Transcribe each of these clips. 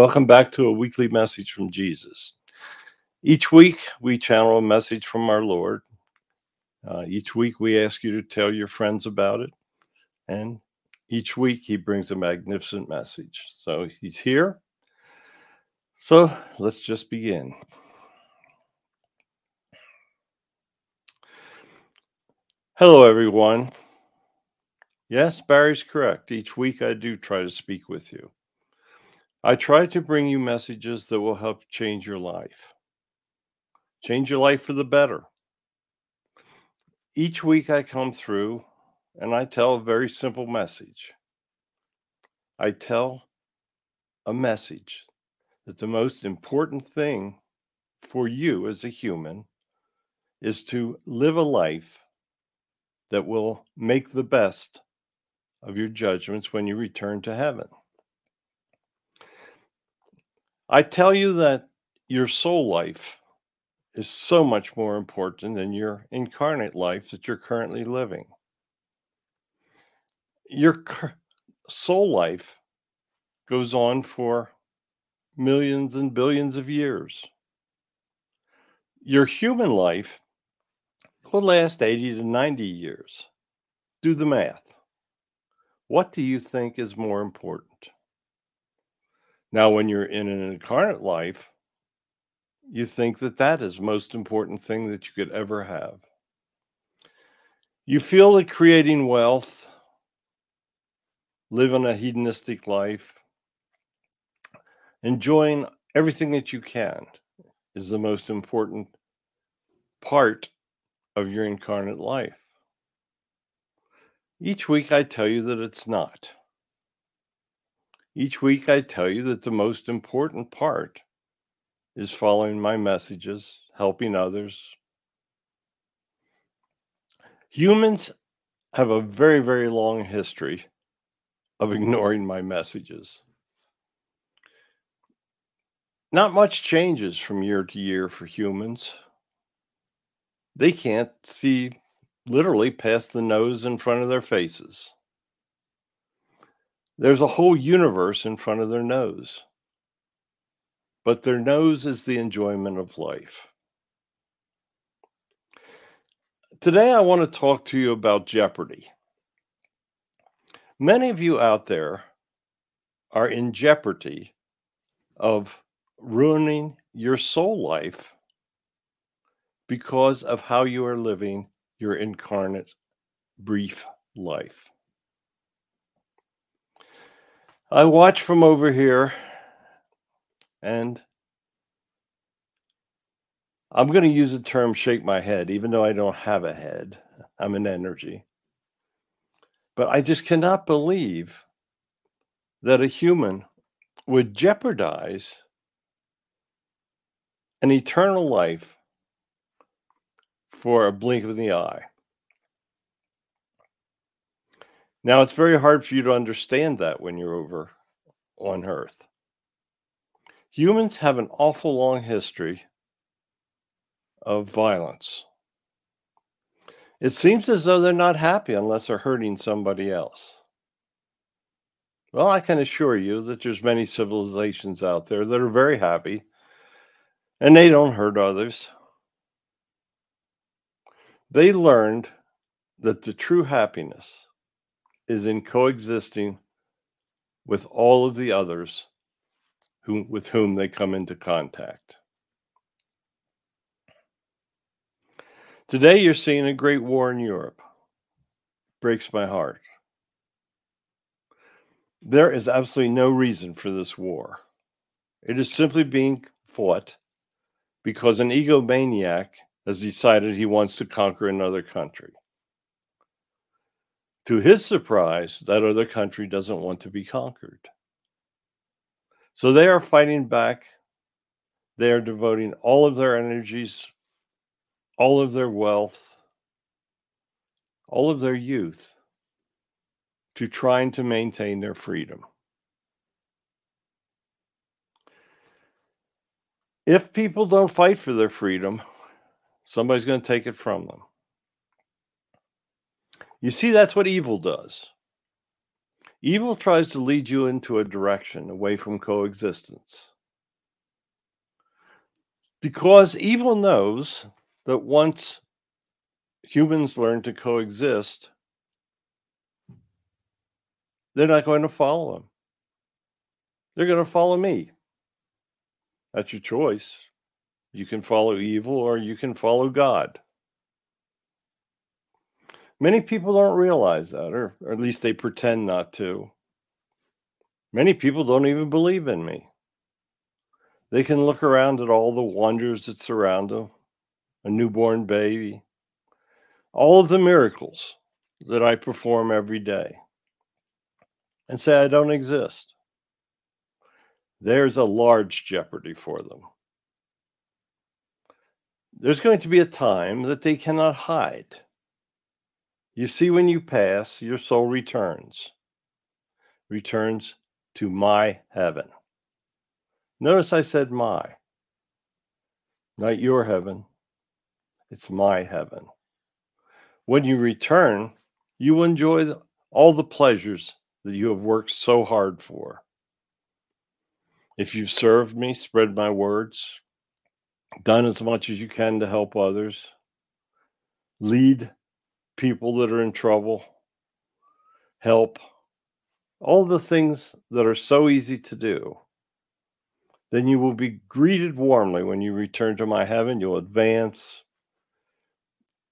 Welcome back to a weekly message from Jesus. Each week, we channel a message from our Lord. Uh, each week, we ask you to tell your friends about it. And each week, He brings a magnificent message. So He's here. So let's just begin. Hello, everyone. Yes, Barry's correct. Each week I do try to speak with you. I try to bring you messages that will help change your life, change your life for the better. Each week I come through and I tell a very simple message. I tell a message that the most important thing for you as a human is to live a life that will make the best of your judgments when you return to heaven. I tell you that your soul life is so much more important than your incarnate life that you're currently living. Your soul life goes on for millions and billions of years. Your human life will last 80 to 90 years. Do the math. What do you think is more important? Now, when you're in an incarnate life, you think that that is most important thing that you could ever have. You feel that creating wealth, living a hedonistic life, enjoying everything that you can is the most important part of your incarnate life. Each week I tell you that it's not. Each week I tell you that the most important part is following my messages, helping others. Humans have a very, very long history of ignoring my messages. Not much changes from year to year for humans. They can't see literally past the nose in front of their faces. There's a whole universe in front of their nose, but their nose is the enjoyment of life. Today, I want to talk to you about jeopardy. Many of you out there are in jeopardy of ruining your soul life because of how you are living your incarnate brief life. I watch from over here and I'm going to use the term shake my head, even though I don't have a head. I'm an energy. But I just cannot believe that a human would jeopardize an eternal life for a blink of the eye. Now, it's very hard for you to understand that when you're over on Earth. Humans have an awful long history of violence. It seems as though they're not happy unless they're hurting somebody else. Well, I can assure you that there's many civilizations out there that are very happy and they don't hurt others. They learned that the true happiness is in coexisting with all of the others who, with whom they come into contact. Today, you're seeing a great war in Europe. Breaks my heart. There is absolutely no reason for this war. It is simply being fought because an egomaniac has decided he wants to conquer another country. To his surprise, that other country doesn't want to be conquered. So they are fighting back. They are devoting all of their energies, all of their wealth, all of their youth to trying to maintain their freedom. If people don't fight for their freedom, Somebody's going to take it from them. You see, that's what evil does. Evil tries to lead you into a direction away from coexistence. Because evil knows that once humans learn to coexist, they're not going to follow him. They're going to follow me. That's your choice. You can follow evil or you can follow God. Many people don't realize that, or, or at least they pretend not to. Many people don't even believe in me. They can look around at all the wonders that surround them a newborn baby, all of the miracles that I perform every day, and say I don't exist. There's a large jeopardy for them. There's going to be a time that they cannot hide you see, when you pass, your soul returns, returns to my heaven. Notice I said my, not your heaven. It's my heaven. When you return, you will enjoy the, all the pleasures that you have worked so hard for. If you've served me, spread my words, done as much as you can to help others, lead people that are in trouble, help, all the things that are so easy to do, then you will be greeted warmly when you return to my heaven. You'll advance.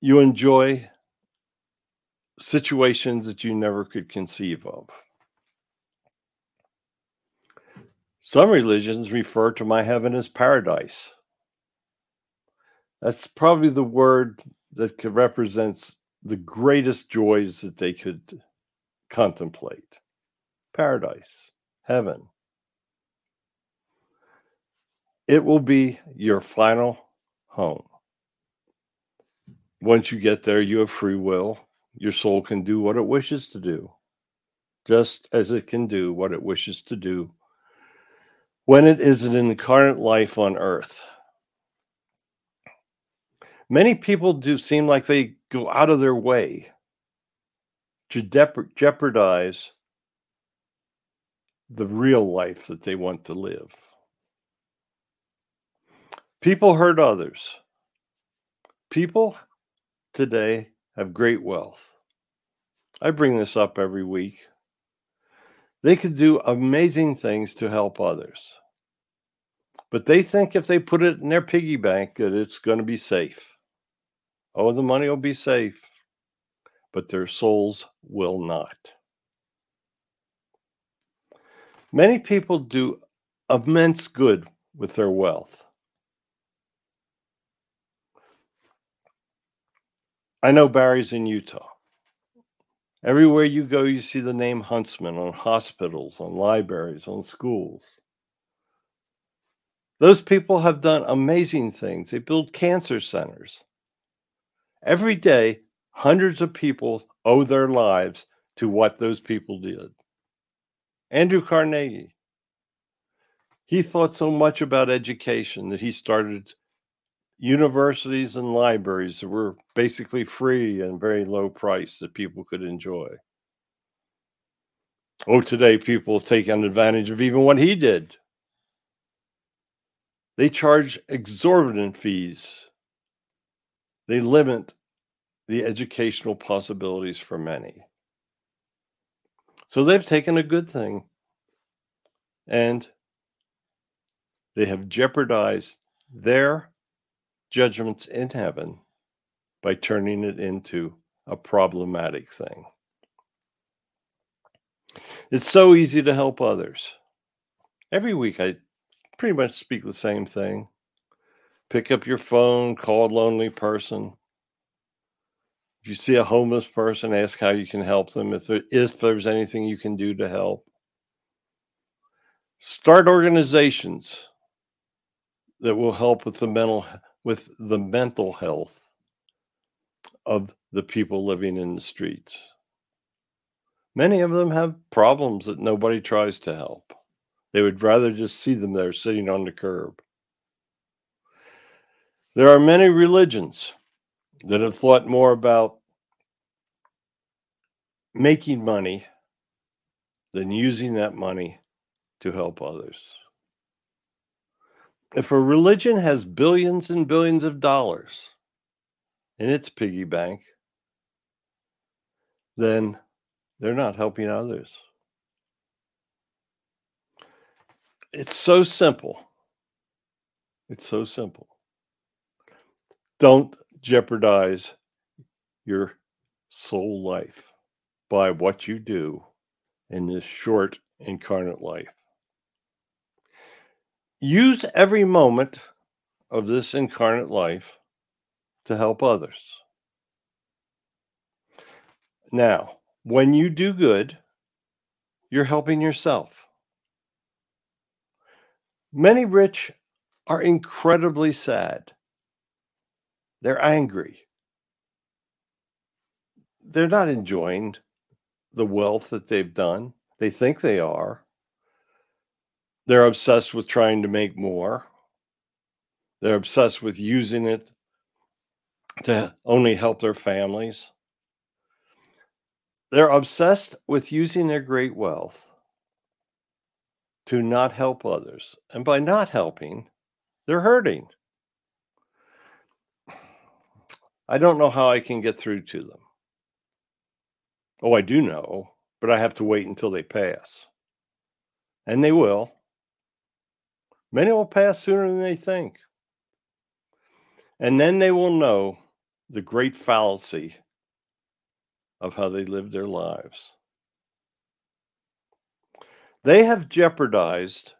You enjoy situations that you never could conceive of. Some religions refer to my heaven as paradise. That's probably the word that could represents the greatest joys that they could contemplate paradise, heaven. It will be your final home. Once you get there, you have free will. Your soul can do what it wishes to do, just as it can do what it wishes to do when it is an incarnate life on earth. Many people do seem like they go out of their way to jeopardize the real life that they want to live. People hurt others. People today have great wealth. I bring this up every week. They could do amazing things to help others. But they think if they put it in their piggy bank that it's going to be safe. Oh, the money will be safe, but their souls will not. Many people do immense good with their wealth. I know Barry's in Utah. Everywhere you go, you see the name Huntsman on hospitals, on libraries, on schools. Those people have done amazing things. They build cancer centers. Every day, hundreds of people owe their lives to what those people did. Andrew Carnegie, he thought so much about education that he started universities and libraries that were basically free and very low price that people could enjoy. Oh, today people take advantage of even what he did. They charge exorbitant fees they limit the educational possibilities for many. So they've taken a good thing and they have jeopardized their judgments in heaven by turning it into a problematic thing. It's so easy to help others. Every week, I pretty much speak the same thing. Pick up your phone, call a lonely person. If you see a homeless person, ask how you can help them. If there, if there's anything you can do to help, start organizations that will help with the mental with the mental health of the people living in the streets. Many of them have problems that nobody tries to help. They would rather just see them there sitting on the curb. There are many religions that have thought more about making money than using that money to help others. If a religion has billions and billions of dollars in its piggy bank, then they're not helping others. It's so simple. It's so simple. Don't jeopardize your soul life by what you do in this short incarnate life. Use every moment of this incarnate life to help others. Now, when you do good, you're helping yourself. Many rich are incredibly sad. They're angry. They're not enjoying the wealth that they've done. They think they are. They're obsessed with trying to make more. They're obsessed with using it to only help their families. They're obsessed with using their great wealth to not help others. And by not helping, they're hurting. I don't know how I can get through to them. Oh, I do know, but I have to wait until they pass. And they will. Many will pass sooner than they think. And then they will know the great fallacy of how they lived their lives. They have jeopardized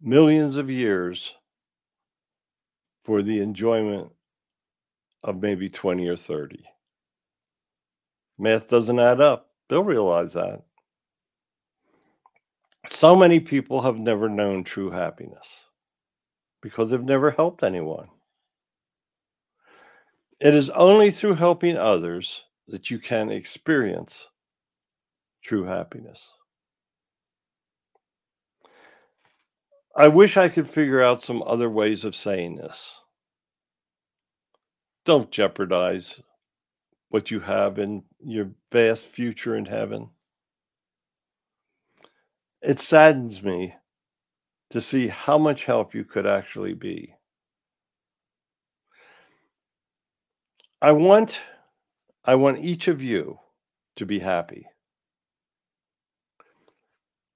millions of years for the enjoyment of maybe 20 or 30. Math doesn't add up. They'll realize that. So many people have never known true happiness because they've never helped anyone. It is only through helping others that you can experience true happiness. I wish I could figure out some other ways of saying this. Don't jeopardize what you have in your vast future in heaven. It saddens me to see how much help you could actually be. I want I want each of you to be happy.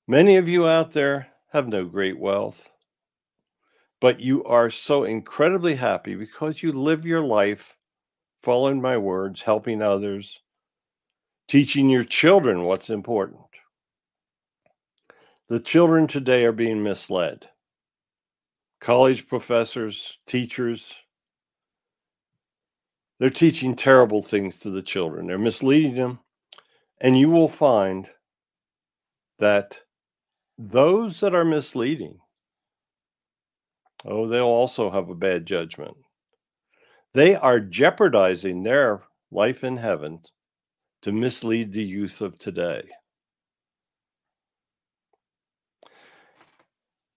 Many of you out there have no great wealth, but you are so incredibly happy because you live your life following my words, helping others, teaching your children what's important. The children today are being misled. College professors, teachers, they're teaching terrible things to the children. They're misleading them. And you will find that those that are misleading, oh, they'll also have a bad judgment. They are jeopardizing their life in heaven to mislead the youth of today.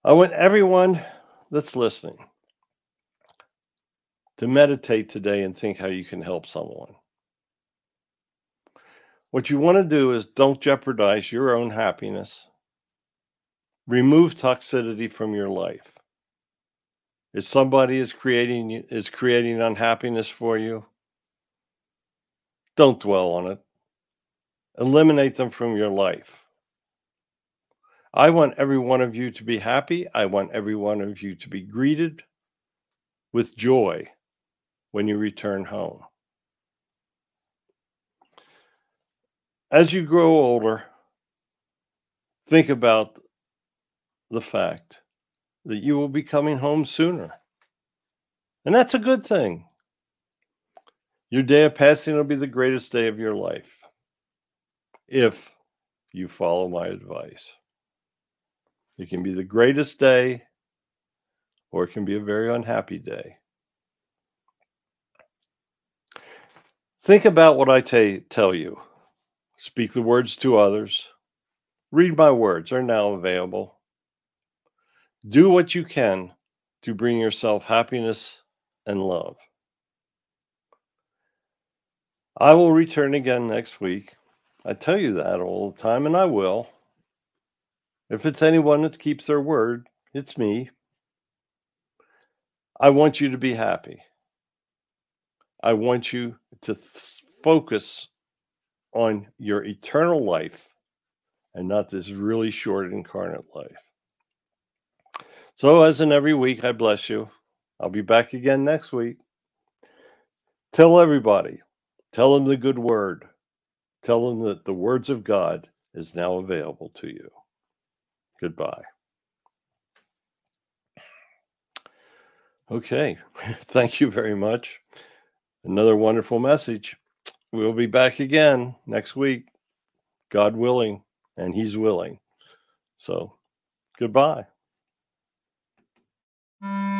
I want everyone that's listening to meditate today and think how you can help someone. What you want to do is don't jeopardize your own happiness. Remove toxicity from your life. If somebody is creating is creating unhappiness for you, don't dwell on it. Eliminate them from your life. I want every one of you to be happy. I want every one of you to be greeted with joy when you return home. As you grow older, think about the fact that you will be coming home sooner. And that's a good thing. Your day of passing will be the greatest day of your life if you follow my advice. It can be the greatest day or it can be a very unhappy day. Think about what I t- tell you. Speak the words to others. Read my words, they're now available. Do what you can to bring yourself happiness and love. I will return again next week I tell you that all the time, and I will. If it's anyone that keeps their word, it's me. I want you to be happy. I want you to th- focus on your eternal life and not this really short incarnate life. So, as in every week, I bless you. I'll be back again next week. Tell everybody, tell them the good word. Tell them that the words of God is now available to you. Goodbye. Okay. Thank you very much. Another wonderful message. We'll be back again next week, God willing, and He's willing. So, goodbye. Mm.